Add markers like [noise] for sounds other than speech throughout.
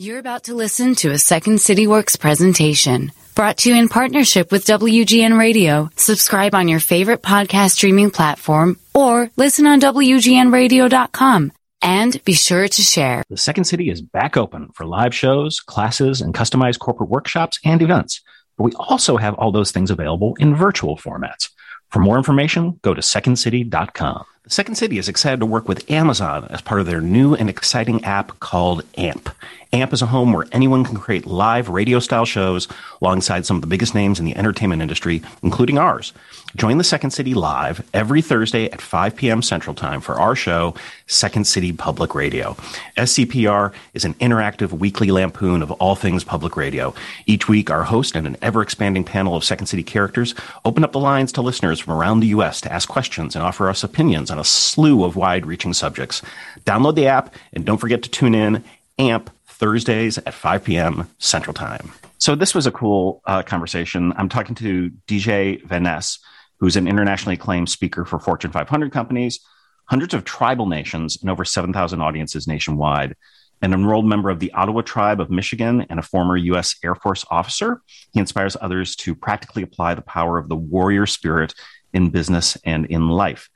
You're about to listen to a Second City Works presentation brought to you in partnership with WGN Radio. Subscribe on your favorite podcast streaming platform or listen on WGNradio.com. And be sure to share. The Second City is back open for live shows, classes, and customized corporate workshops and events. But we also have all those things available in virtual formats. For more information, go to secondcity.com. Second City is excited to work with Amazon as part of their new and exciting app called AMP. AMP is a home where anyone can create live radio style shows alongside some of the biggest names in the entertainment industry, including ours. Join the Second City live every Thursday at 5 p.m. Central Time for our show, Second City Public Radio. SCPR is an interactive weekly lampoon of all things public radio. Each week, our host and an ever expanding panel of Second City characters open up the lines to listeners from around the U.S. to ask questions and offer us opinions on a slew of wide reaching subjects. Download the app and don't forget to tune in. AMP Thursdays at 5 p.m. Central Time. So this was a cool uh, conversation. I'm talking to DJ Vanas, who's an internationally acclaimed speaker for Fortune 500 companies, hundreds of tribal nations, and over 7,000 audiences nationwide. An enrolled member of the Ottawa Tribe of Michigan and a former U.S. Air Force officer, he inspires others to practically apply the power of the warrior spirit in business and in life.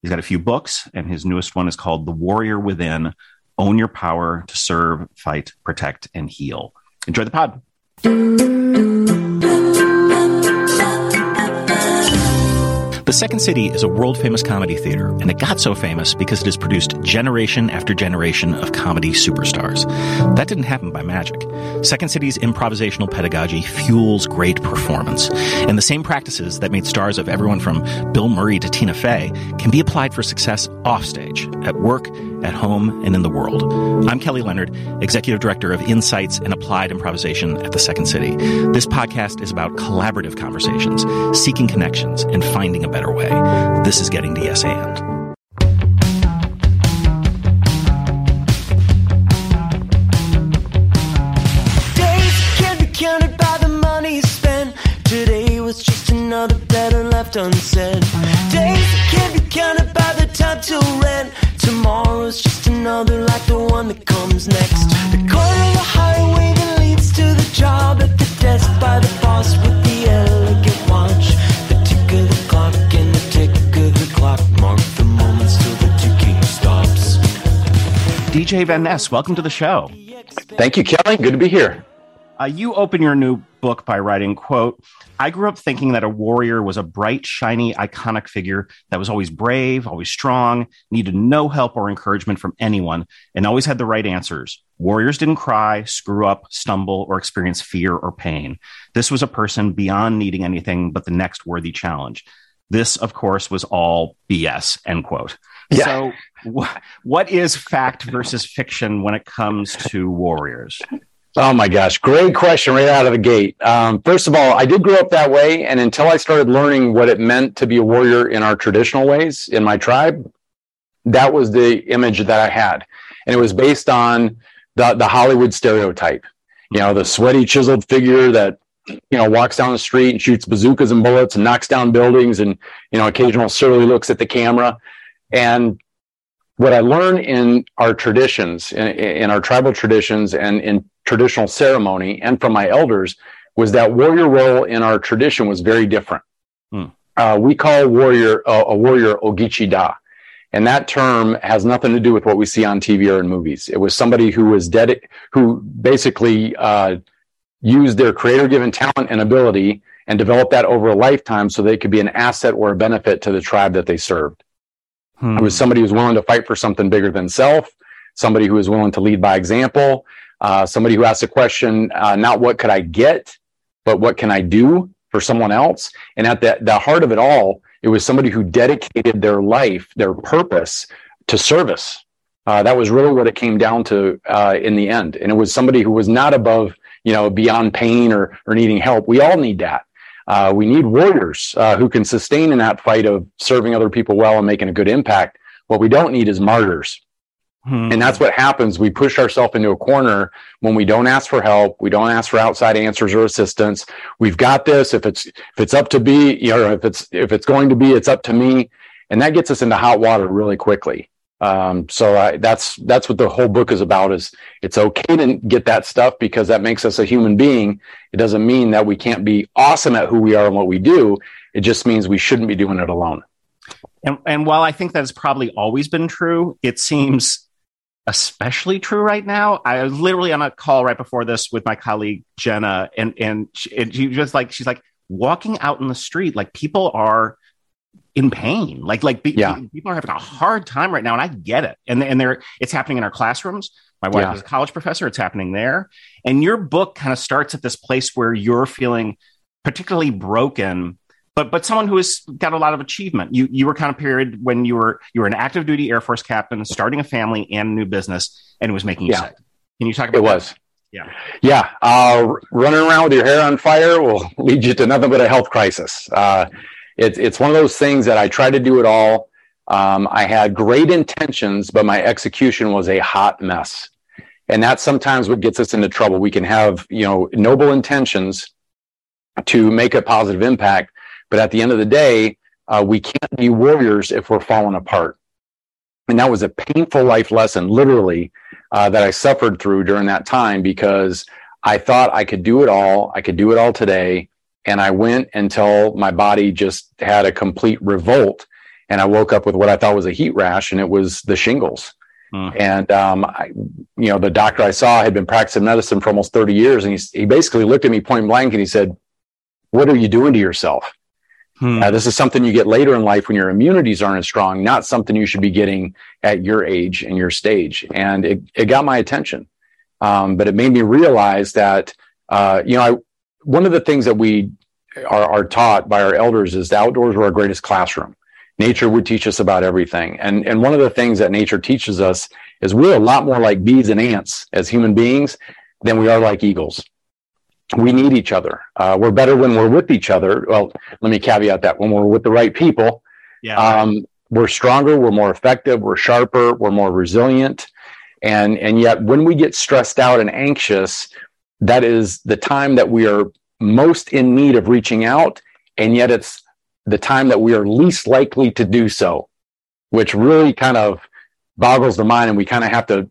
He's got a few books, and his newest one is called The Warrior Within own your power to serve, fight, protect, and heal. Enjoy the pod. The Second City is a world famous comedy theater, and it got so famous because it has produced generation after generation of comedy superstars. That didn't happen by magic. Second City's improvisational pedagogy fuels great performance, and the same practices that made stars of everyone from Bill Murray to Tina Fey can be applied for success offstage, at work, at home, and in the world. I'm Kelly Leonard, Executive Director of Insights and Applied Improvisation at the Second City. This podcast is about collaborative conversations, seeking connections, and finding a better better way. This is getting to yes and. Days can't be counted by the money spent. Today was just another letter left unsaid. Days can't be counted by the time to rent. Tomorrow's just another like the one that comes next. The corner of the DJ Vanas, welcome to the show. Thank you, Kelly. Good to be here. Uh, you open your new book by writing, quote, I grew up thinking that a warrior was a bright, shiny, iconic figure that was always brave, always strong, needed no help or encouragement from anyone, and always had the right answers. Warriors didn't cry, screw up, stumble, or experience fear or pain. This was a person beyond needing anything but the next worthy challenge. This, of course, was all BS, end quote. Yeah. So, wh- what is fact versus fiction when it comes to warriors? Oh my gosh, great question right out of the gate. Um, first of all, I did grow up that way. And until I started learning what it meant to be a warrior in our traditional ways in my tribe, that was the image that I had. And it was based on the, the Hollywood stereotype, you know, the sweaty, chiseled figure that you know, walks down the street and shoots bazookas and bullets and knocks down buildings and, you know, occasional surly looks at the camera. And what I learned in our traditions, in, in our tribal traditions and in traditional ceremony and from my elders was that warrior role in our tradition was very different. Hmm. Uh, we call warrior uh, a warrior Ogichidaa. And that term has nothing to do with what we see on TV or in movies. It was somebody who was dead, who basically uh, use their creator given talent and ability and develop that over a lifetime so they could be an asset or a benefit to the tribe that they served. Hmm. It was somebody who's willing to fight for something bigger than self, somebody who is willing to lead by example, uh, somebody who asks a question, uh, not what could I get, but what can I do for someone else? And at the, the heart of it all, it was somebody who dedicated their life, their purpose to service. Uh, that was really what it came down to uh, in the end. And it was somebody who was not above you know, beyond pain or, or needing help. We all need that. Uh, we need warriors uh, who can sustain in that fight of serving other people well and making a good impact. What we don't need is martyrs. Hmm. And that's what happens. We push ourselves into a corner when we don't ask for help. We don't ask for outside answers or assistance. We've got this. If it's, if it's up to be, you know, if it's, if it's going to be, it's up to me. And that gets us into hot water really quickly. Um, so I, that's that's what the whole book is about. Is it's okay to get that stuff because that makes us a human being. It doesn't mean that we can't be awesome at who we are and what we do. It just means we shouldn't be doing it alone. And, and while I think that's probably always been true, it seems especially true right now. I was literally on a call right before this with my colleague Jenna, and and she, and she just like she's like walking out in the street, like people are in pain. Like like yeah. people are having a hard time right now, and I get it. And and they're it's happening in our classrooms. My wife yeah. is a college professor. It's happening there. And your book kind of starts at this place where you're feeling particularly broken, but but someone who has got a lot of achievement. You you were kind of period when you were you were an active duty Air Force captain, starting a family and a new business, and it was making you yeah. sick. Can you talk about it? That? Was yeah, yeah. Uh, running around with your hair on fire will lead you to nothing but a health crisis. Uh, it's it's one of those things that I try to do it all. Um, I had great intentions, but my execution was a hot mess, and that's sometimes what gets us into trouble. We can have you know noble intentions to make a positive impact, but at the end of the day, uh, we can't be warriors if we're falling apart. And that was a painful life lesson, literally, uh, that I suffered through during that time because I thought I could do it all. I could do it all today. And I went until my body just had a complete revolt. And I woke up with what I thought was a heat rash, and it was the shingles. Mm. And, um, I, you know, the doctor I saw had been practicing medicine for almost 30 years. And he, he basically looked at me point blank and he said, What are you doing to yourself? Hmm. Uh, this is something you get later in life when your immunities aren't as strong, not something you should be getting at your age and your stage. And it, it got my attention. Um, but it made me realize that, uh, you know, I, one of the things that we are, are taught by our elders is the outdoors are our greatest classroom. Nature would teach us about everything. And, and one of the things that nature teaches us is we're a lot more like bees and ants as human beings than we are like eagles. We need each other. Uh, we're better when we're with each other. Well, let me caveat that when we're with the right people, yeah, um, we're stronger, we're more effective, we're sharper, we're more resilient. And, and yet when we get stressed out and anxious, that is the time that we are most in need of reaching out. And yet it's the time that we are least likely to do so, which really kind of boggles the mind. And we kind of have to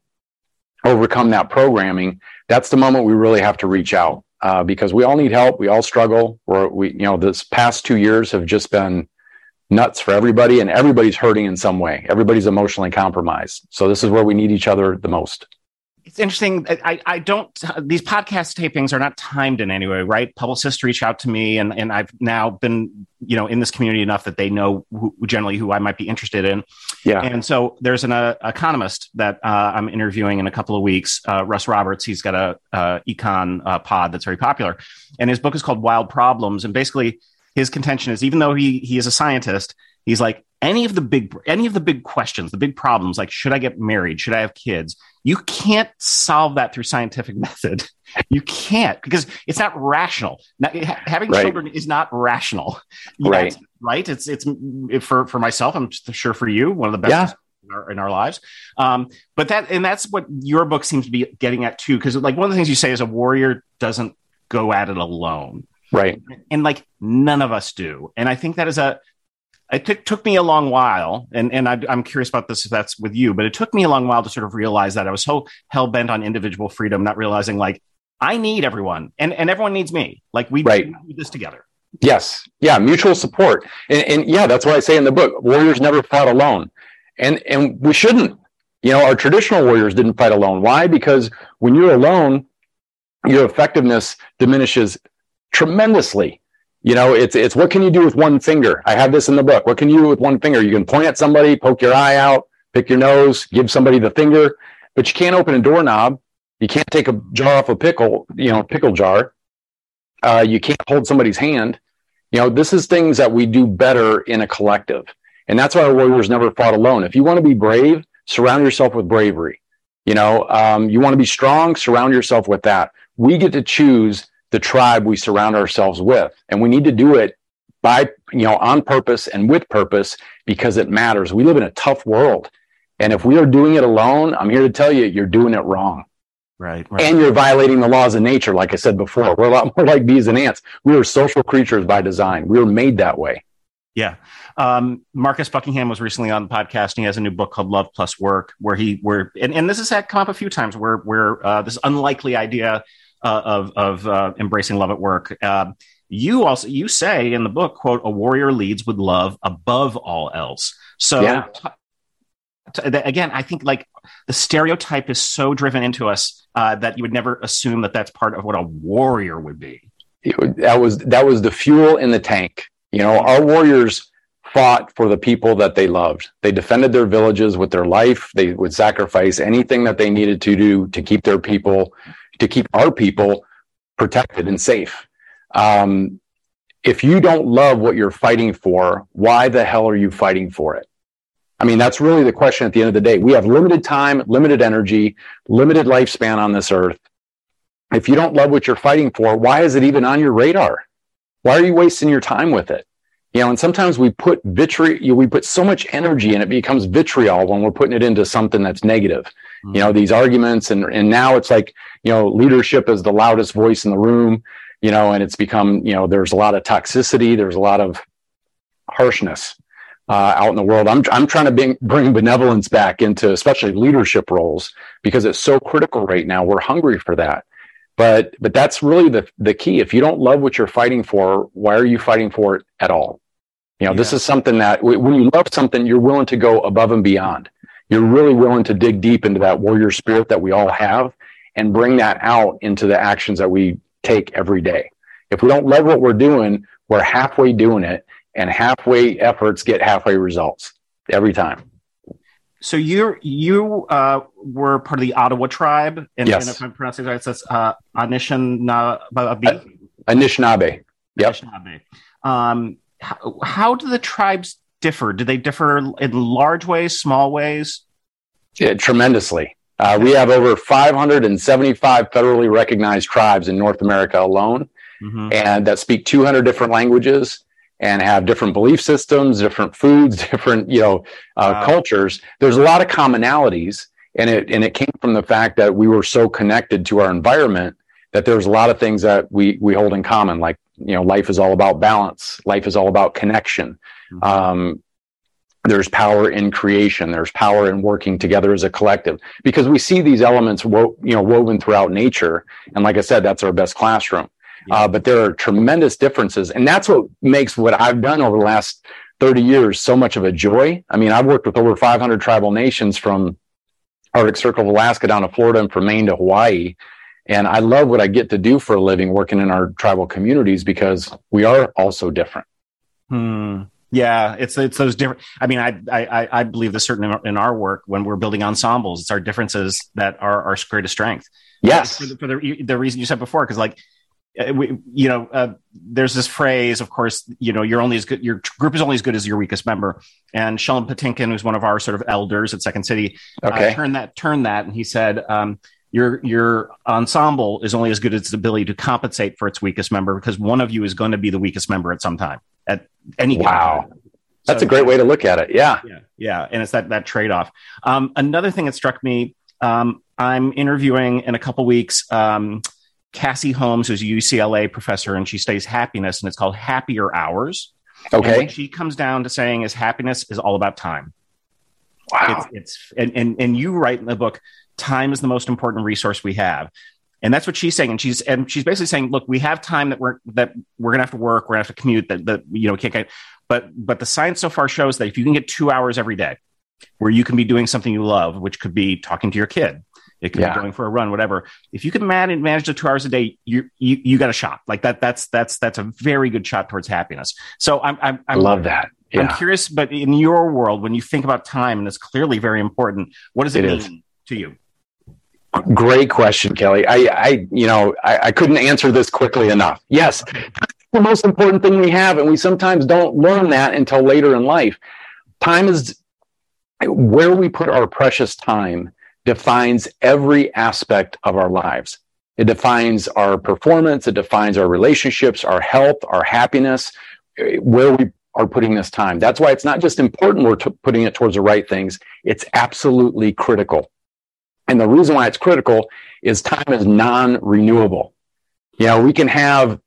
overcome that programming. That's the moment we really have to reach out uh, because we all need help. We all struggle. We're, we, you know, this past two years have just been nuts for everybody and everybody's hurting in some way. Everybody's emotionally compromised. So this is where we need each other the most it's interesting. I, I don't, these podcast tapings are not timed in any way, right? Publicists reach out to me and, and I've now been, you know, in this community enough that they know who, generally who I might be interested in. Yeah. And so there's an uh, economist that uh, I'm interviewing in a couple of weeks, uh, Russ Roberts. He's got a uh, econ uh, pod that's very popular and his book is called Wild Problems. And basically his contention is even though he, he is a scientist, he's like any of the big any of the big questions the big problems like should i get married? Should i have kids? You can't solve that through scientific [laughs] method. You can't because it's not rational. Now, having right. children is not rational right. right? It's it's for for myself i'm sure for you one of the best yeah. in, our, in our lives. Um, but that and that's what your book seems to be getting at too because like one of the things you say is a warrior doesn't go at it alone. Right. And like none of us do. And i think that is a it t- took me a long while, and and I, am curious about this if that's with you, but it took me a long while to sort of realize that I was so hell bent on individual freedom, not realizing like I need everyone, and and everyone needs me. Like we right. do this together. Yes, yeah, mutual support, and, and yeah, that's what I say in the book. Warriors never fought alone, and and we shouldn't. You know, our traditional warriors didn't fight alone. Why? Because when you're alone, your effectiveness diminishes tremendously you know, it's it's what can you do with one finger? I have this in the book. What can you do with one finger? You can point at somebody, poke your eye out, pick your nose, give somebody the finger, but you can't open a doorknob. You can't take a jar off a pickle, you know, pickle jar. Uh, you can't hold somebody's hand. You know, this is things that we do better in a collective. And that's why our warriors never fought alone. If you want to be brave, surround yourself with bravery. You know, um, you want to be strong, surround yourself with that. We get to choose the tribe we surround ourselves with. And we need to do it by, you know, on purpose and with purpose because it matters. We live in a tough world. And if we are doing it alone, I'm here to tell you, you're doing it wrong. Right, right. And you're violating the laws of nature. Like I said before, we're a lot more like bees and ants. We are social creatures by design. We were made that way. Yeah. Um, Marcus Buckingham was recently on the podcast. And he has a new book called Love Plus Work, where he where and, and this has had come up a few times where where uh, this unlikely idea uh, of of uh, embracing love at work. Uh, you also you say in the book, quote, a warrior leads with love above all else. So Yeah. t- t- again, I think like the stereotype is so driven into us uh, that you would never assume that that's part of what a warrior would be. That was that was the fuel in the tank. You know, our warriors fought for the people that they loved. They defended their villages with their life. They would sacrifice anything that they needed to do to keep their people, to keep our people protected and safe. Um, if you don't love what you're fighting for, why the hell are you fighting for it? I mean, that's really the question at the end of the day. We have limited time, limited energy, limited lifespan on this earth. If you don't love what you're fighting for, why is it even on your radar? Why are you wasting your time with it? You know, and sometimes we put vitriol, we put so much energy and it becomes vitriol when we're putting it into something that's negative. You know, these arguments and, and now it's like, you know, leadership is the loudest voice in the room, you know, and it's become, you know, there's a lot of toxicity. There's a lot of harshness uh, out in the world. I'm, I'm trying to bring, bring benevolence back into especially leadership roles because it's so critical right now. We're hungry for that. But, but that's really the, the key. If you don't love what you're fighting for, why are you fighting for it at all? You know, this is something that when you love something, you're willing to go above and beyond. You're really willing to dig deep into that warrior spirit that we all have and bring that out into the actions that we take every day. If we don't love what we're doing, we're halfway doing it and halfway efforts get halfway results every time. So you're you uh, were part of the Ottawa tribe, and, Yes. and if I'm pronouncing it right, it says uh, Anishinaabe. Anishinaabe. Yep. Anishinaabe. Um, how, how do the tribes differ? Do they differ in large ways, small ways? Yeah, tremendously. Uh, we have over 575 federally recognized tribes in North America alone, Mhm. and that speak 200 different languages and have different belief systems, different foods, [laughs] different you know uh, Wow. cultures. There's a lot of commonalities, and it and it came from the fact that we were so connected to our environment that there's a lot of things that we we hold in common. Like you know, life is all about balance. Life is all about connection. Mhm. Um, there's power in creation. There's power in working together as a collective because we see these elements, wo- you know, woven throughout nature. And like I said, that's our best classroom. Yeah. Uh, but there are tremendous differences, and that's what makes what I've done over the last 30 years so much of a joy. I mean, I've worked with over 500 tribal nations from Arctic Circle of Alaska down to Florida and from Maine to Hawaii. And I love what I get to do for a living working in our tribal communities because we are all so different. Hmm. Yeah, it's it's those different. I mean, I I I- I believe this certain in our, in our work when we're building ensembles, it's our differences that are our greatest strength. Yes. for the, for the, the reason you said before, because like, uh, we, you know, uh, there's this phrase, of course, you know, you're only as good, your group is only as good as your weakest member. And Sheldon Patinkin, who's one of our sort of elders at Second City, Okay. uh, turned that, turned that, and he said, um, your your ensemble is only as good as its ability to compensate for its weakest member because one of you is going to be the weakest member at some time at any Wow. time. That's So- a great way to look at it. Yeah. yeah, yeah, and it's that that trade off. Um, another thing that struck me, um, I'm interviewing in a couple weeks um, Cassie Holmes, who's a UCLA professor, and she studies happiness, and it's called Happier Hours. Okay. she comes down to saying is happiness is all about time. Wow. It's, it's and, and and you write in the book, time is the most important resource we have. And that's what she's saying. And she's and she's basically saying, look, we have time that we're that we're gonna have to work, we're gonna have to commute, that that you know, we can't get but but the science so far shows that if you can get two hours every day where you can be doing something you love, which could be talking to your kid, it could Yeah. be going for a run, whatever. If you can manage, manage the two hours a day, you you you got a shot. Like that, that's that's that's a very good shot towards happiness. So I'm I'm, I I'm love that. I'm curious, but in your world, when you think about time, and it's clearly very important, what does it, It mean is. to you? Great question, Kelly. I, I, you know, I, I couldn't answer this quickly enough. Yes, the most important thing we have, and we sometimes don't learn that until later in life. Time is where we put our precious time defines every aspect of our lives. It defines our performance. It defines our relationships, our health, our happiness, where we are putting this time. That's why it's not just important we're t- putting it towards the right things. It's absolutely critical. And the reason why it's critical is time is non renewable. You know, we can have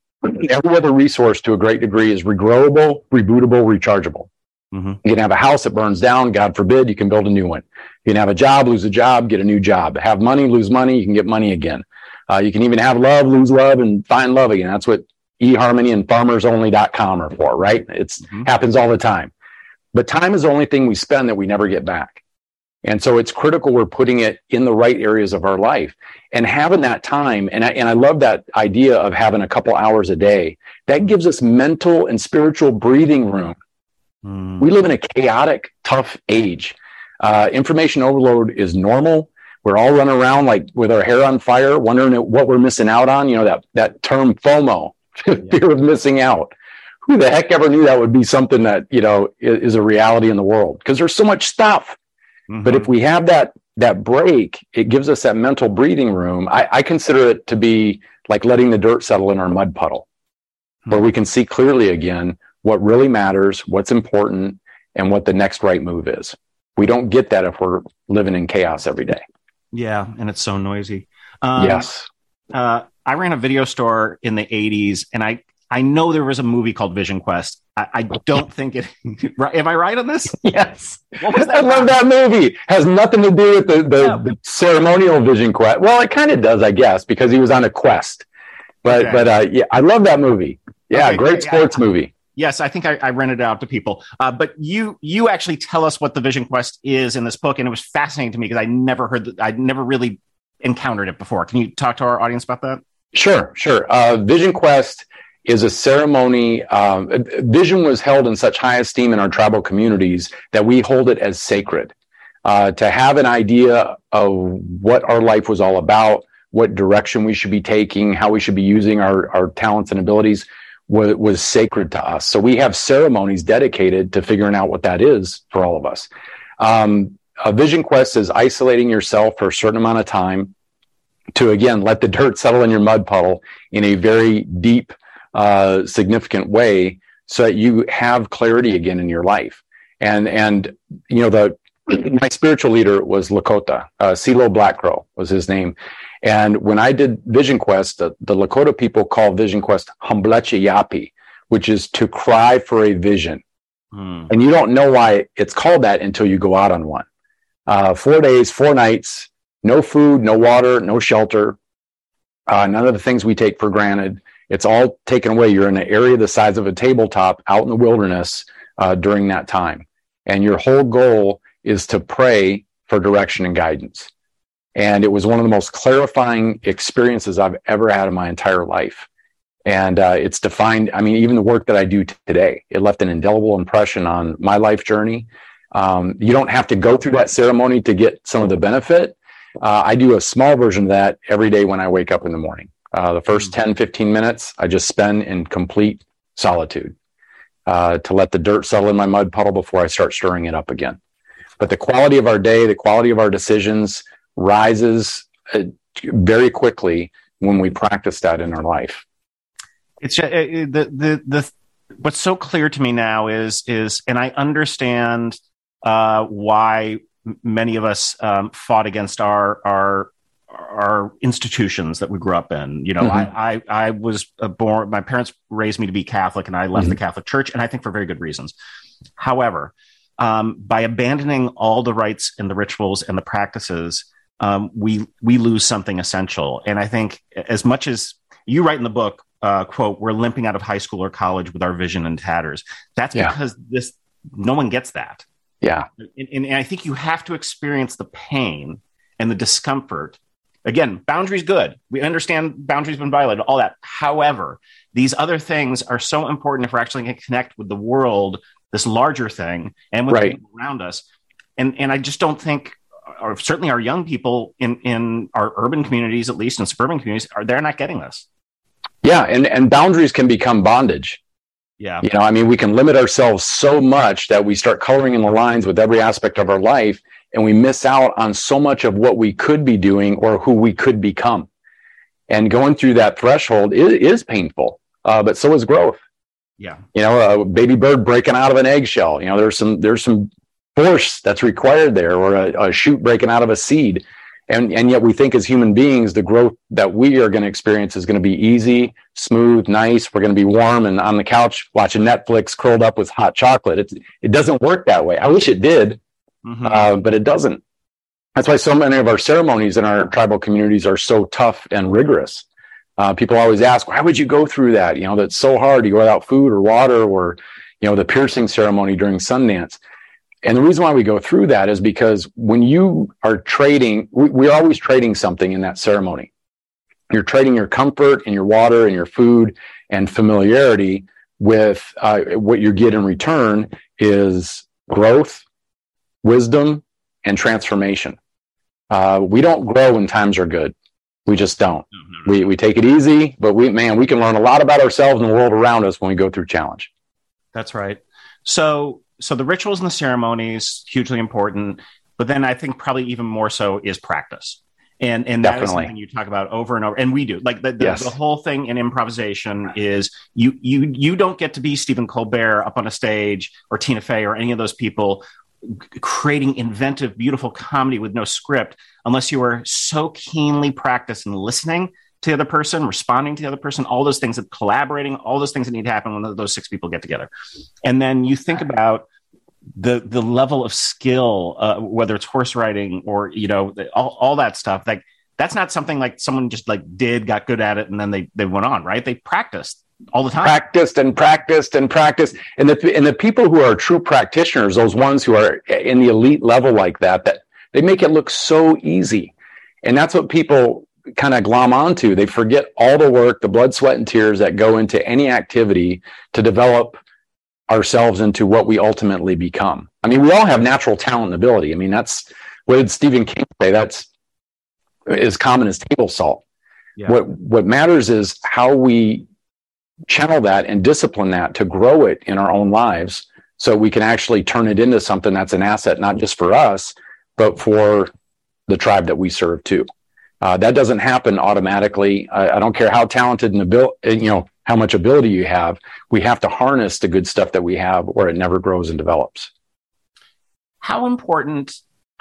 every other resource to a great degree is regrowable, rebootable, rechargeable. Mhm. You can have a house that burns down, God forbid, you can build a new one. You can have a job, lose a job, get a new job. Have money, lose money, you can get money again. Uh, you can even have love, lose love, and find love again. That's what eHarmony and farmersonly.com are for, right? It's Mhm. happens all the time. But time is the only thing we spend that we never get back. And so it's critical we're putting it in the right areas of our life and having that time. And I, and I love that idea of having a couple hours a day. That gives us mental and spiritual breathing room. Mm. We live in a chaotic, tough age. Uh, information overload is normal. We're all running around like with our hair on fire, wondering what we're missing out on. You know, that, that term FOMO, [laughs] fear of missing out. Who the heck ever knew that would be something that, you know, is a reality in the world? Because there's so much stuff. But if we have that that break, it gives us that mental breathing room. I, I consider it to be like letting the dirt settle in our mud puddle, where we can see clearly again what really matters, what's important, and what the next right move is. We don't get that if we're living in chaos every day. yeah, and it's so noisy. Um, yes. uh, I ran a video store in the 80s, and I I know there was a movie called Vision Quest. I, I don't [laughs] think it. right- [laughs] Am I right on this? Yes. What was I that? love that movie. Has nothing to do with the, the, Yeah. the ceremonial vision quest. Well, it kind of does, I guess, because he was on a quest. But Okay. but uh, yeah, I love that movie. Yeah, Okay, great sports movie. Yes, I think I, I rented it out to people. Uh, but you you actually tell us what the Vision Quest is in this book, and it was fascinating to me because I never heard that. I'd never really encountered it before. Can you talk to our audience about that? Sure, sure. Uh, Vision Quest is a ceremony. Um, Vision was held in such high esteem in our tribal communities that we hold it as sacred. Uh, to have an idea of what our life was all about, what direction we should be taking, how we should be using our, our talents and abilities was, was sacred to us. So we have ceremonies dedicated to figuring out what that is for all of us. Um, a vision quest is isolating yourself for a certain amount of time to again let the dirt settle in your mud puddle in a very deep, uh, significant way, so that you have clarity again in your life. And and you know the my spiritual leader was Lakota. Uh, Selo Black Crow was his name. And when I did Vision Quest, the, the Lakota people call Vision Quest Hanblecheyapi, which is to cry for a vision. Hmm. And you don't know why it's called that until you go out on one. Uh, four days, four nights, no food, no water, no shelter, uh, none of the things we take for granted. It's all taken away. You're in an area the size of a tabletop out in the wilderness uh, during that time. And your whole goal is to pray for direction and guidance. And it was one of the most clarifying experiences I've ever had in my entire life. And uh, it's defined, I mean, even the work that I do t- today, it left an indelible impression on my life journey. Um, you don't have to go through that ceremony to get some of the benefit. Uh, I do a small version of that every day when I wake up in the morning. Uh, the 1st 10, 15 minutes, I just spend in complete solitude uh, to let the dirt settle in my mud puddle before I start stirring it up again. But the quality of our day, the quality of our decisions rises uh, very quickly when we practice that in our life. it's ju- it, it- the the the what's so clear to me now is is and I understand uh, why many of us um, fought against our our our institutions that we grew up in. You know, Mhm. I, I I was born. My parents raised me to be Catholic, and I left the Catholic Church, and I think for very good reasons. However, um, by abandoning all the rites and the rituals and the practices, um, we we lose something essential. And I think as much as you write in the book, uh, quote, we're limping out of high school or college with our vision in tatters. That's Yeah. because this no one gets that. Yeah. And, and, and I think you have to experience the pain and the discomfort. Again, boundaries good. We understand boundaries been violated, all that. However, these other things are so important if we're actually going to connect with the world, this larger thing, and with Right. people around us. And and I just don't think, or certainly our young people in in our urban communities, at least in suburban communities, are they're not getting this. Yeah. And, and boundaries can become bondage. Yeah. You know, I mean, we can limit ourselves so much that we start coloring in the lines with every aspect of our life and we miss out on so much of what we could be doing or who we could become. And going through that threshold is, is painful, uh, but so is growth. Yeah. You know, a baby bird breaking out of an eggshell. You know, there's some there's some force that's required there, or a, a shoot breaking out of a seed. And, and yet we think as human beings, the growth that we are going to experience is going to be easy, smooth, nice. We're going to be warm and on the couch watching Netflix, curled up with hot chocolate. It, it doesn't work that way. I wish it did, mm-hmm. uh, but it doesn't. That's why so many of our ceremonies in our tribal communities are so tough and rigorous. Uh, people always ask, why would you go through that? You know, that's so hard. You go without food or water or, you know, the piercing ceremony during Sundance. And the reason why we go through that is because when you are trading, we, we're always trading something in that ceremony. You're trading your comfort and your water and your food and familiarity with uh, what you get in return is growth, wisdom, and transformation. Uh, we don't grow when times are good. We just don't. Mm-hmm. We, we take it easy, but we, man, we can learn a lot about ourselves and the world around us when we go through challenge. That's right. So so the rituals and the ceremonies hugely important, but then I think probably even more so is practice. And and that Definitely. is something you talk about over and over, and we do. Like the, the, yes. the, whole thing in improvisation is you you you don't get to be Stephen Colbert up on a stage or Tina Fey or any of those people creating inventive, beautiful comedy with no script unless you are so keenly practiced in listening to the other person, responding to the other person, all those things, that collaborating, all those things that need to happen when those six people get together. And then you think about the the level of skill, uh, whether it's horse riding or you know all, all that stuff. Like that's not something like someone just like did, got good at it, and then they they went on. Right? They practiced all the time. Practiced and practiced and practiced. And the and the people who are true practitioners, those ones who are in the elite level like that, that they make it look so easy. And that's what people kind of glom onto. They forget all the work, the blood, sweat, and tears that go into any activity to develop ourselves into what we ultimately become. I mean, we all have natural talent and ability. I mean, that's what did Stephen King say? That's as common as table salt. Yeah. What what matters is how we channel that and discipline that to grow it in our own lives so we can actually turn it into something that's an asset not just for us but for the tribe that we serve too uh, that doesn't happen automatically. I, I, don't care how talented and abil- you know how much ability you have. We have to harness the good stuff that we have, or it never grows and develops. How important?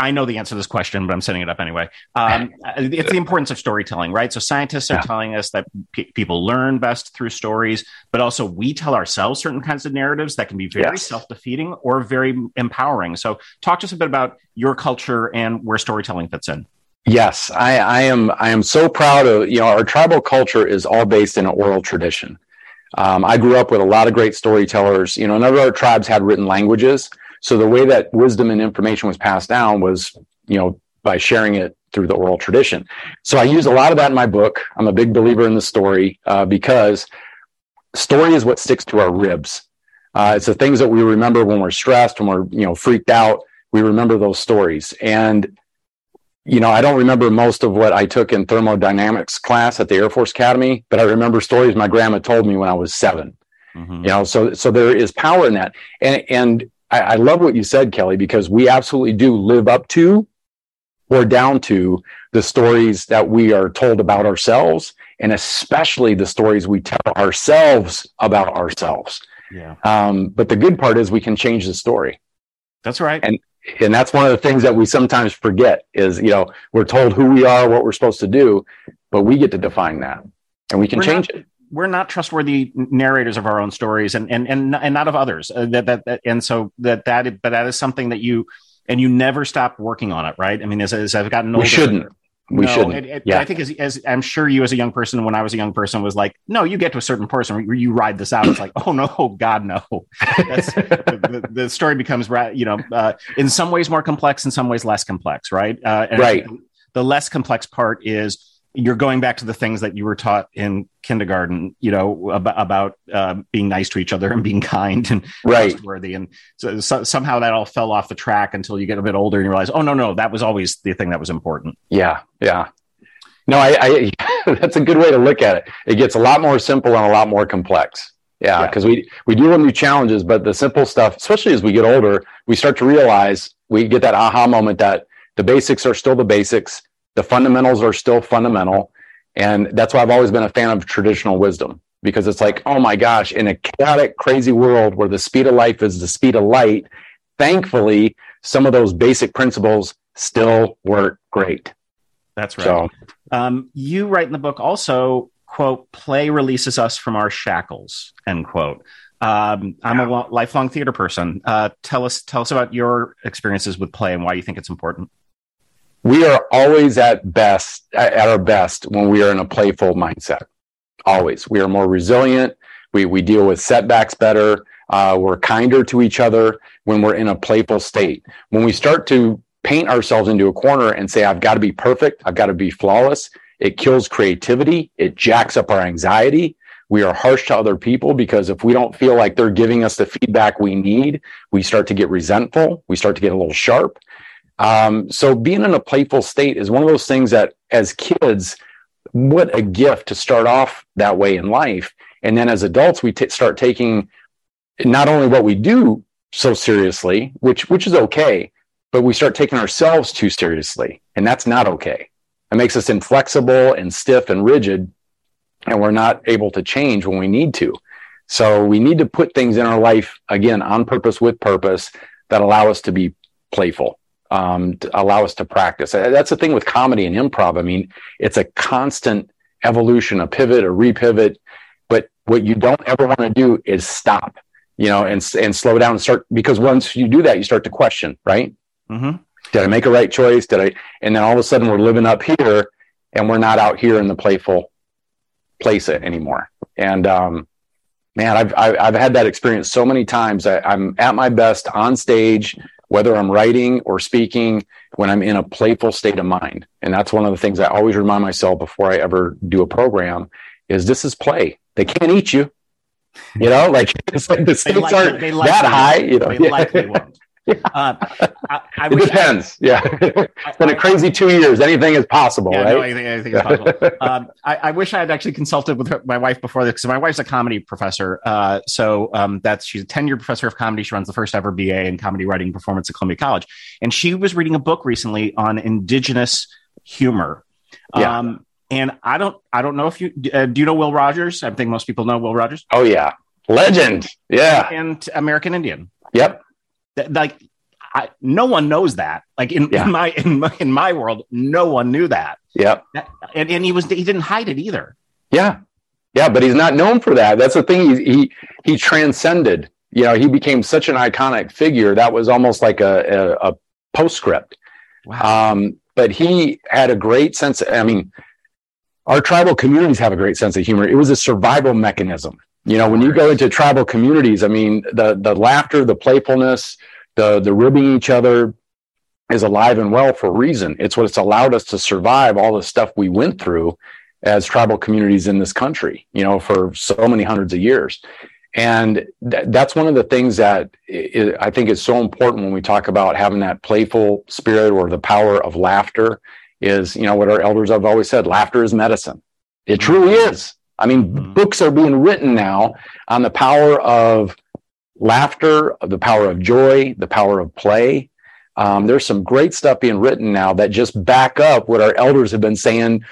I know the answer to this question, but I'm setting it up anyway. Um, [laughs] it's the importance of storytelling, right? So scientists are yeah. telling us that people learn best through stories, but also we tell ourselves certain kinds of narratives that can be very yes. self-defeating or very empowering. So talk to us a bit about your culture and where storytelling fits in. Yes, I, I, am. I am so proud of you know our tribal culture is all based in an oral tradition. Um, I grew up with a lot of great storytellers. You know, none of our tribes had written languages, so the way that wisdom and information was passed down was you know by sharing it through the oral tradition. So I use a lot of that in my book. I'm a big believer in the story uh, because story is what sticks to our ribs. Uh, it's the things that we remember when we're stressed, when we're you know freaked out. We remember those stories, and you know, I don't remember most of what I took in thermodynamics class at the Air Force Academy, but I remember stories my grandma told me when I was 7 mm-hmm. You know, so so there is power in that, and and I, I love what you said, Kelly, because we absolutely do live up to or down to the stories that we are told about ourselves, and especially the stories we tell ourselves about ourselves. Yeah. Um, but the good part is we can change the story. That's right. And and that's one of the things that we sometimes forget is you know we're told who we are what we're supposed to do but we get to define that and we can we're change not, it we're not trustworthy narrators of our own stories and and and, and not of others uh, that, that, that and so that that but that is something that you and you never stop working on it right i mean as, as i've gotten older we shouldn't we no, shouldn't. It, it, yeah. I think as, as I'm sure you as a young person, when I was a young person, was like, no, you get to a certain person where you ride this out. It's like, oh no, God no. [laughs] the, the, the, story becomes, you know, uh, in some ways more complex, in some ways less complex, right? Uh, right. The less complex part is you're going back to the things that you were taught in kindergarten, you know, about, about uh, being nice to each other and being kind and right. trustworthy. And so, so, somehow that all fell off the track until you get a bit older and you realize, oh, no, no, that was always the thing that was important. Yeah. Yeah. No, I, I [laughs] that's a good way to look at it. It gets a lot more simple and a lot more complex. Yeah. Because yeah. we, we deal with new challenges, but the simple stuff, especially as we get older, we start to realize we get that aha moment that the basics are still the basics the fundamentals are still fundamental. And that's why I've always been a fan of traditional wisdom because it's like, oh my gosh, in a chaotic, crazy world where the speed of life is the speed of light, thankfully, some of those basic principles still work great. That's right. So Um, you write in the book also, quote, play releases us from our shackles, end quote. Um, I'm a lifelong theater person. Uh, tell us, tell us about your experiences with play and why you think it's important. We are always at best at our best when we are in a playful mindset. Always, we are more resilient. We we deal with setbacks better. Uh, we're kinder to each other when we're in a playful state. When we start to paint ourselves into a corner and say, "I've got to be perfect. I've got to be flawless," it kills creativity. It jacks up our anxiety. We are harsh to other people because if we don't feel like they're giving us the feedback we need, we start to get resentful. We start to get a little sharp. Um, so being in a playful state is one of those things that as kids, what a gift to start off that way in life. And then as adults, we t- start taking not only what we do so seriously, which, which is okay, but we start taking ourselves too seriously. And that's not okay. It makes us inflexible and stiff and rigid. And we're not able to change when we need to. So we need to put things in our life again on purpose with purpose that allow us to be playful um, to allow us to practice. Uh, That's the thing with comedy and improv. I mean, it's a constant evolution, a pivot, a repivot. But what you don't ever want to do is stop, you know, and and slow down and start because once you do that, you start to question, right? Mm-hmm. Did I make a right choice? Did I? And then all of a sudden, we're living up here, and we're not out here in the playful place anymore. And um, man, I've, I've I've had that experience so many times. I, I'm at my best on stage whether I'm writing or speaking, when I'm in a playful state of mind. And that's one of the things I always remind myself before I ever do a program is this is play. They can't eat you. You know, like [laughs] it's like the stakes aren't they likely that high. You know, they Yeah. likely [laughs] won't. Uh, [laughs] I, I it wish I- depends. yeah, [laughs] it's been a crazy two years. Anything is possible, Yeah, right? no, anything, anything is possible. [laughs] um, I, I wish I had actually consulted with her, my wife before this because my wife's a comedy professor. Uh, so um, that's she's a tenured professor of comedy. She runs the first ever BA in comedy writing and performance at Columbia College, and she was reading a book recently on indigenous humor. Yeah. Um, and I don't, I don't know if you uh, do. You know Will Rogers? I think most people know Will Rogers oh yeah, legend. Yeah. and American Indian. Yep. Th- Like, I, no one knows that. Like in, Yeah. in my in my in my world, no one knew that. Yeah, and, and he was he didn't hide it either. Yeah, yeah, but he's not known for that. That's the thing. He he, he transcended. You know, he became such an iconic figure that was almost like a a, a postscript. Wow. Um, but he had a great sense. I mean, our tribal communities have a great sense of humor. It was a survival mechanism. You know, when you go into tribal communities, I mean, the the laughter, the playfulness, the the ribbing each other is alive and well for a reason. It's what's allowed us to survive all the stuff we went through as tribal communities in this country, you know, for so many hundreds of years. And th- that's one of the things that i I think is so important when we talk about having that playful spirit or the power of laughter is, you know, what our elders have always said, laughter is medicine. It truly mm-hmm. is. I mean, Mhm. books are being written now on the power of laughter, the power of joy, the power of play. Um, there's some great stuff being written now that just back up what our elders have been saying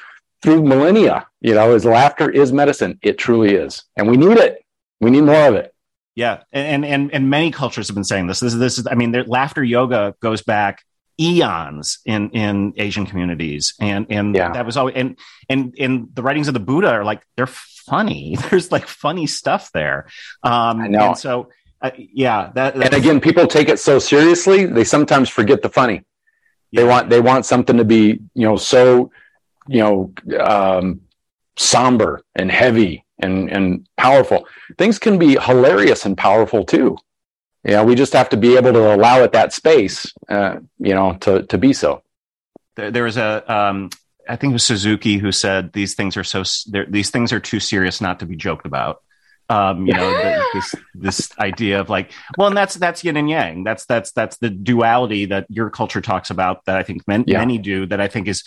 through millennia. You know, is laughter is medicine. It truly is, and we need it. We need more of it. Yeah, and and and many cultures have been saying this. This is this is. I mean, laughter yoga goes back eons in in Asian communities, and and Yeah. that was always and and and the writings of the Buddha are like they're funny. [laughs] There's like funny stuff there. Um, I know. And so, uh, yeah, that, And again, people take it so seriously, they sometimes forget the funny. They want they want something to be, you know, so, you know, um, somber and heavy and and powerful. Things can be hilarious and powerful too. You know, we just have to be able to allow it that space, uh, you know, to to be so. there, there was a um, I think it was Suzuki who said these things are so these things are too serious not to be joked about. Um, you know, the, [laughs] this this idea of like, well, and that's that's yin and yang. That's that's that's the duality that your culture talks about. That I think men, Yeah. many do. That I think is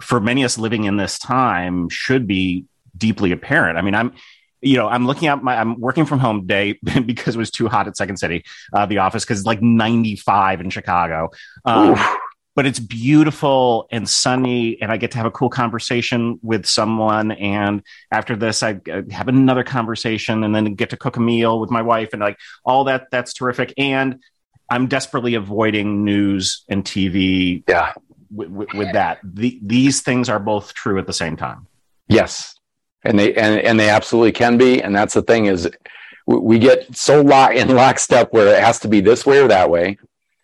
for many of us living in this time should be deeply apparent. I mean, I'm you know, I'm looking at my, I'm working from home today [laughs] because it was too hot at Second City, uh, the office, because it's like 95 in Chicago. Um, but it's beautiful and sunny and i get to have a cool conversation with someone and after this i have another conversation and then get to cook a meal with my wife and like all that that's terrific and i'm desperately avoiding news and tv Yeah. with, with, with that. The, these things are both true at the same time. Yes, and they and and they absolutely can be. And that's the thing is, we, get so lock in lockstep where it has to be this way or that way.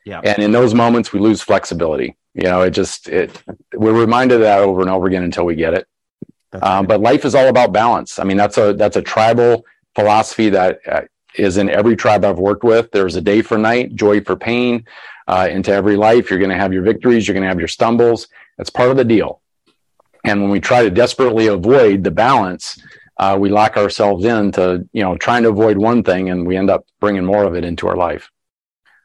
Yeah. And in those moments, we lose flexibility. You know, it just it we're reminded of that over and over again until we get it. Um, right. but life is all about balance. I mean, that's a that's a tribal philosophy that uh, is in every tribe I've worked with. There's a day for night, joy for pain. Uh, into every life, you're going to have your victories, you're going to have your stumbles. That's part of the deal. And when we try to desperately avoid the balance, uh, we lock ourselves into you know trying to avoid one thing, and we end up bringing more of it into our life.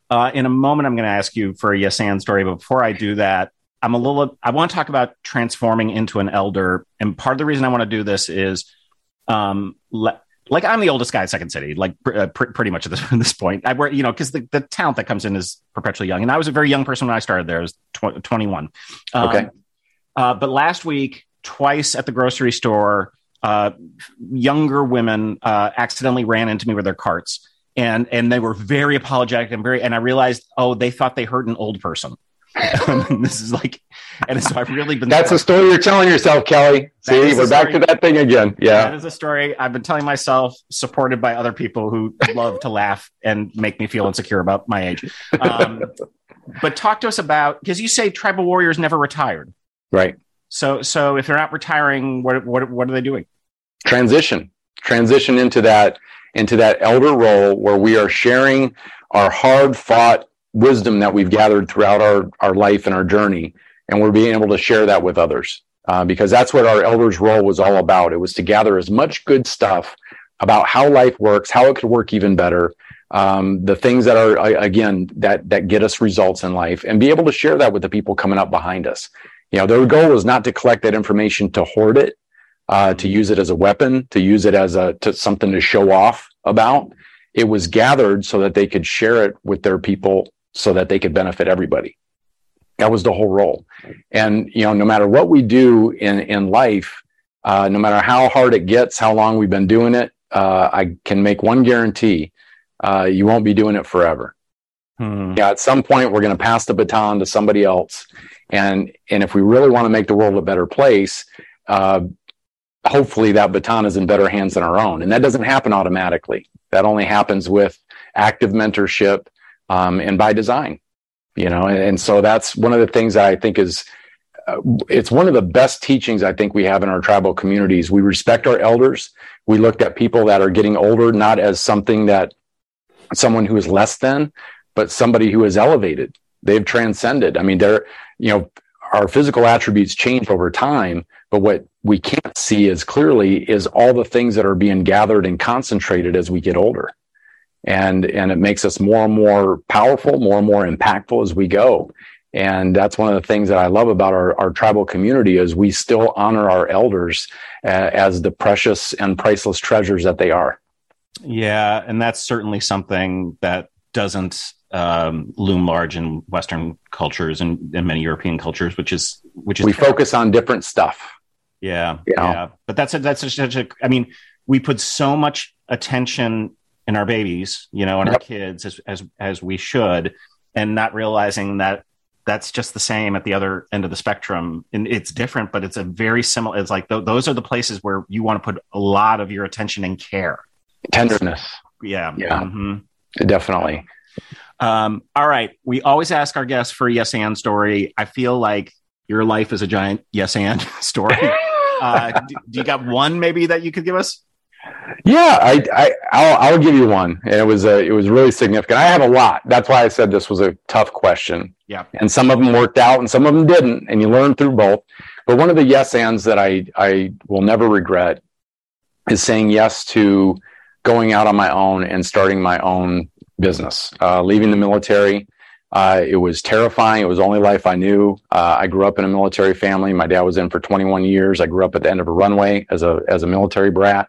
Uh, in a moment, I'm going to ask you for a yes and story. But before I do that, I'm a little. I want to talk about transforming into an elder, and part of the reason I want to do this is, um, le- like I'm the oldest guy at Second City, like pr- uh, pr- pretty much at this, [laughs] at this point. I work, you know, because the, the talent that comes in is perpetually young, and I was a very young person when I started there. I was tw- 21. Um, Okay. Uh, but last week, twice at the grocery store, uh, younger women uh, accidentally ran into me with their carts, and and they were very apologetic and very. And I realized, oh, they thought they hurt an old person. [laughs] this is like, and so I've really been. That's a story you're telling yourself, Kelly. That See, we're back to that thing again. Yeah. that is a story I've been telling myself, supported by other people who love to laugh and make me feel insecure about my age. Um, [laughs] but talk to us about because you say tribal warriors never retired. Right. So, so if they're not retiring, what what what are they doing? transition transition into that into that elder role where we are sharing our hard fought wisdom that we've gathered throughout our our life and our journey and we're being able to share that with others uh, because that's what our elders role was all about it was to gather as much good stuff about how life works how it could work even better um, the things that are again that that get us results in life and be able to share that with the people coming up behind us you know their goal was not to collect that information to hoard it uh, to use it as a weapon, to use it as a to something to show off about. It was gathered so that they could share it with their people, so that they could benefit everybody. That was the whole role. And you know, no matter what we do in in life, uh, no matter how hard it gets, how long we've been doing it, uh, I can make one guarantee: uh, you won't be doing it forever Hmm. yeah, at some point we're going to pass the baton to somebody else, and and if we really want to make the world a better place, uh, hopefully that baton is in better hands than our own, and that doesn't happen automatically. That only happens with active mentorship um, and by design, you know. And, and so that's one of the things that I think is. Uh, it's one of the best teachings I think we have in our tribal communities. We respect our elders. We looked at people that are getting older not as something that someone who is less than, but somebody who is elevated. They've transcended. I mean, they're, you know, our physical attributes change over time, but what we can't see as clearly is all the things that are being gathered and concentrated as we get older. And, and it makes us more and more powerful, more and more impactful as we go. And that's one of the things that I love about our, our tribal community is we still honor our elders uh, as the precious and priceless treasures that they are. Yeah, and that's certainly something that doesn't um, loom large in Western cultures and, and many European cultures, which is which is We focus on different stuff. Yeah, You know? yeah. But that's a, that's a, such a. I mean, we put so much attention in our babies, you know, and our kids as as as we should, and not realizing that that's just the same at the other end of the spectrum. And it's different, but it's a very similar. It's like th- those are the places where you want to put a lot of your attention and care. Tenderness. Yeah, Yeah. Mhm. Definitely. Um, all right. We always ask our guests for a yes and story. I feel like your life is a giant yes and [laughs] story. [laughs] uh, do, do you got one maybe that you could give us? Yeah, I, I, I'll, I'll give you one. And it was a, it was really significant. I have a lot. That's why I said this was a tough question. Yeah. And some of them worked out and some of them didn't. And you learn through both. But one of the yes ands that I, I will never regret is saying yes to going out on my own and starting my own business, uh, leaving the military. Uh, it was terrifying. It was the only life I knew. Uh, I grew up in a military family. My dad was in for 21 years. I grew up at the end of a runway as a, as a military brat.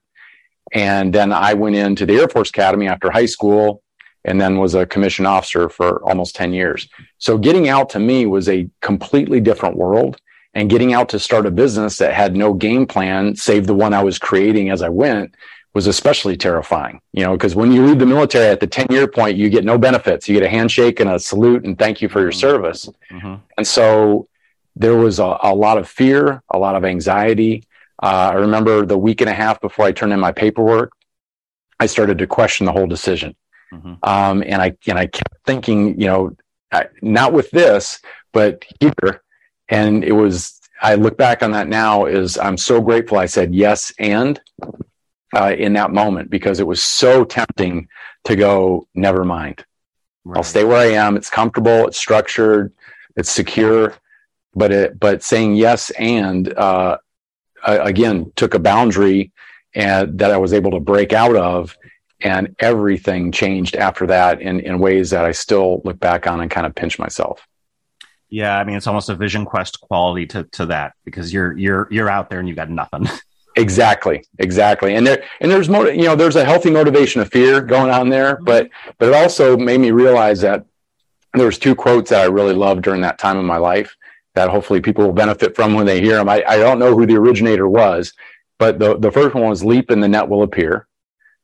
And then I went into the Air Force Academy after high school and then was a commissioned officer for almost 10 years. So getting out to me was a completely different world and getting out to start a business that had no game plan save the one I was creating as I went was especially terrifying, you know, because when you leave the military at the 10 year point, you get no benefits. You get a handshake and a salute and thank you for your service. Mhm. And so there was a, a lot of fear, a lot of anxiety. Uh, I remember the week and a half before I turned in my paperwork, I started to question the whole decision. Mm-hmm. Um, and I and I kept thinking, you know, I, not with this, but here. And it was. I look back on that now. Is I'm so grateful I said yes and uh, in that moment because it was so tempting to go. Never mind. Right. I'll stay where I am. It's comfortable. It's structured. It's secure. But it. But saying yes and uh, again took a boundary and that I was able to break out of and everything changed after that in, in ways that I still look back on and kind of pinch myself. Yeah, I mean it's almost a vision quest quality to to that because you're you're you're out there and you've got nothing. [laughs] exactly, exactly. And there and there's more you know there's a healthy motivation of fear going on there, mm-hmm. but but it also made me realize that there was two quotes that I really loved during that time in my life that hopefully people will benefit from when they hear them. I, I don't know who the originator was, but the, the first one was leap and the net will appear.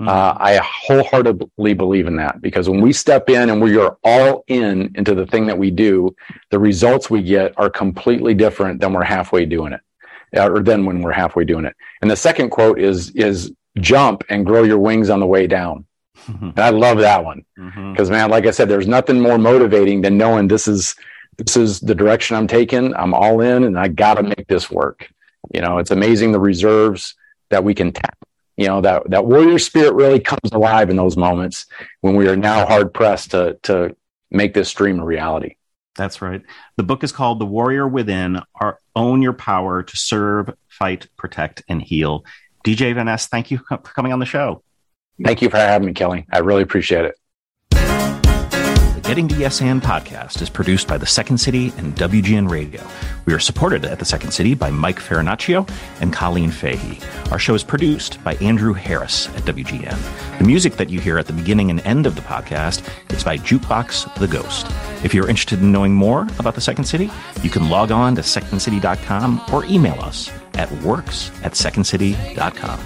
Mm-hmm. Uh, I wholeheartedly believe in that because when we step in and we are all in into the thing that we do, the results we get are completely different than we're halfway doing it, uh, or than when we're halfway doing it. And the second quote is is jump and grow your wings on the way down. Mm-hmm. And I love that one because mm-hmm. man, like I said, there's nothing more motivating than knowing this is this is the direction I'm taking. I'm all in, and I got to make this work. You know, it's amazing the reserves that we can tap you know that that warrior spirit really comes alive in those moments when we are now hard pressed to to make this dream a reality that's right. The book is called the warrior within our own your power to serve fight protect and heal. DJ Vanas thank you [laughs] for coming on the show. Thank you for having me kelly. I really appreciate it Getting to Yes and podcast is produced by the Second City and WGN Radio. We are supported at the Second City by Mike Farinaccio and Colleen Fahey. Our show is produced by Andrew Harris at WGN. The music that you hear at the beginning and end of the podcast is by Jukebox the Ghost. If you're interested in knowing more about the Second City, you can log on to secondcity.com or email us at works at secondcity.com.